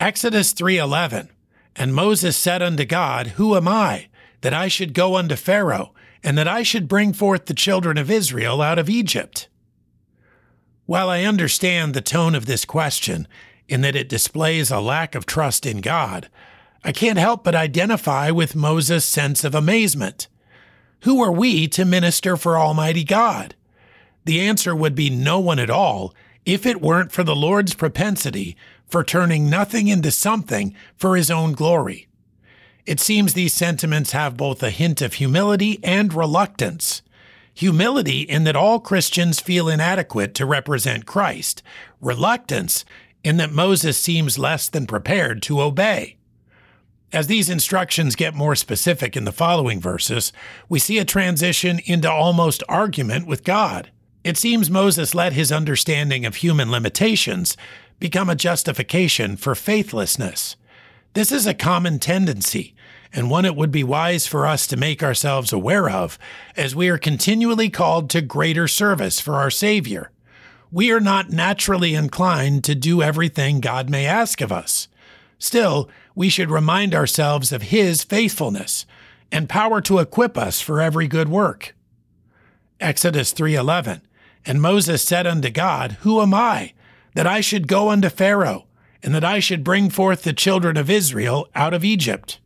Exodus 3:11 And Moses said unto God, Who am I that I should go unto Pharaoh and that I should bring forth the children of Israel out of Egypt? While I understand the tone of this question in that it displays a lack of trust in God, I can't help but identify with Moses' sense of amazement. Who are we to minister for Almighty God? The answer would be no one at all if it weren't for the Lord's propensity for turning nothing into something for his own glory. It seems these sentiments have both a hint of humility and reluctance. Humility in that all Christians feel inadequate to represent Christ, reluctance in that Moses seems less than prepared to obey. As these instructions get more specific in the following verses, we see a transition into almost argument with God. It seems Moses let his understanding of human limitations become a justification for faithlessness. This is a common tendency, and one it would be wise for us to make ourselves aware of as we are continually called to greater service for our Savior. We are not naturally inclined to do everything God may ask of us. Still, we should remind ourselves of His faithfulness and power to equip us for every good work. Exodus 3:11 and Moses said unto God, Who am I, that I should go unto Pharaoh, and that I should bring forth the children of Israel out of Egypt?